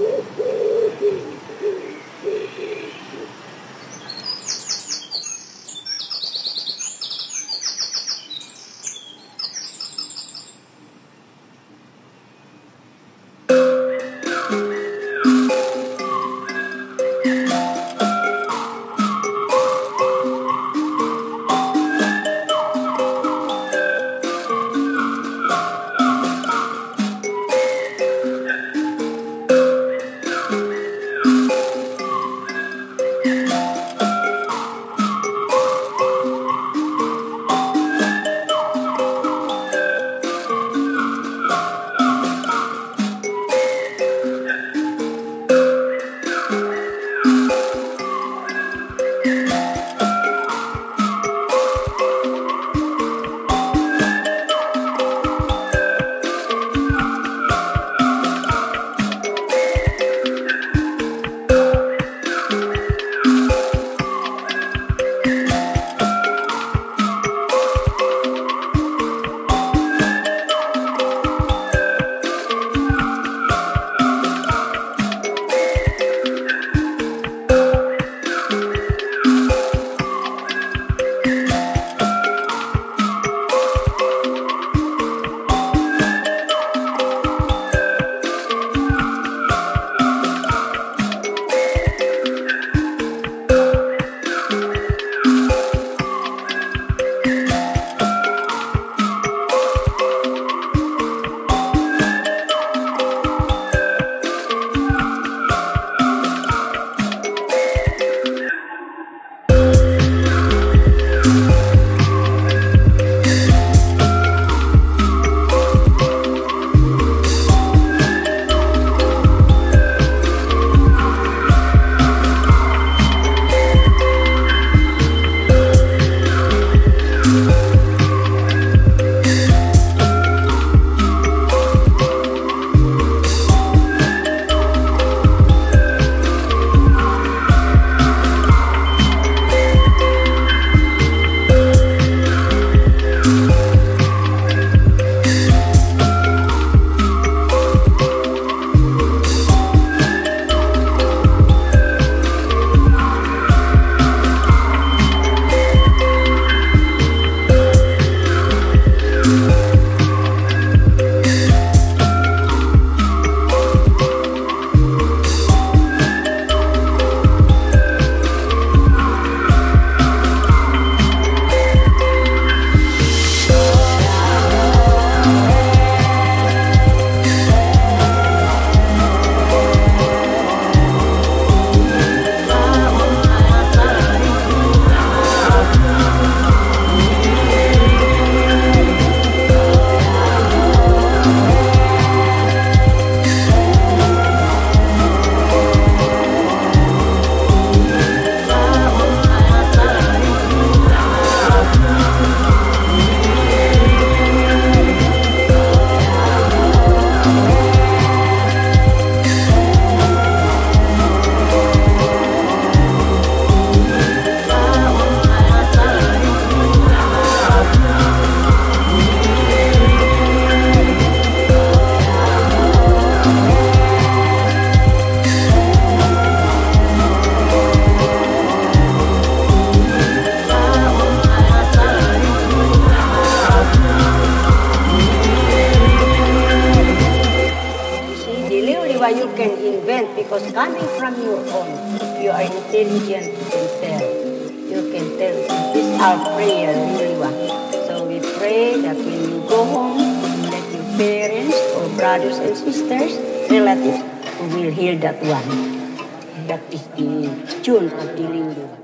why you can invent because coming from your own, you are intelligent, you can tell. You can tell. This is our prayer, Liliwa. So we pray that when you go home, that your parents or brothers and sisters, relatives, will hear that one. That is the tune of the Liliwa.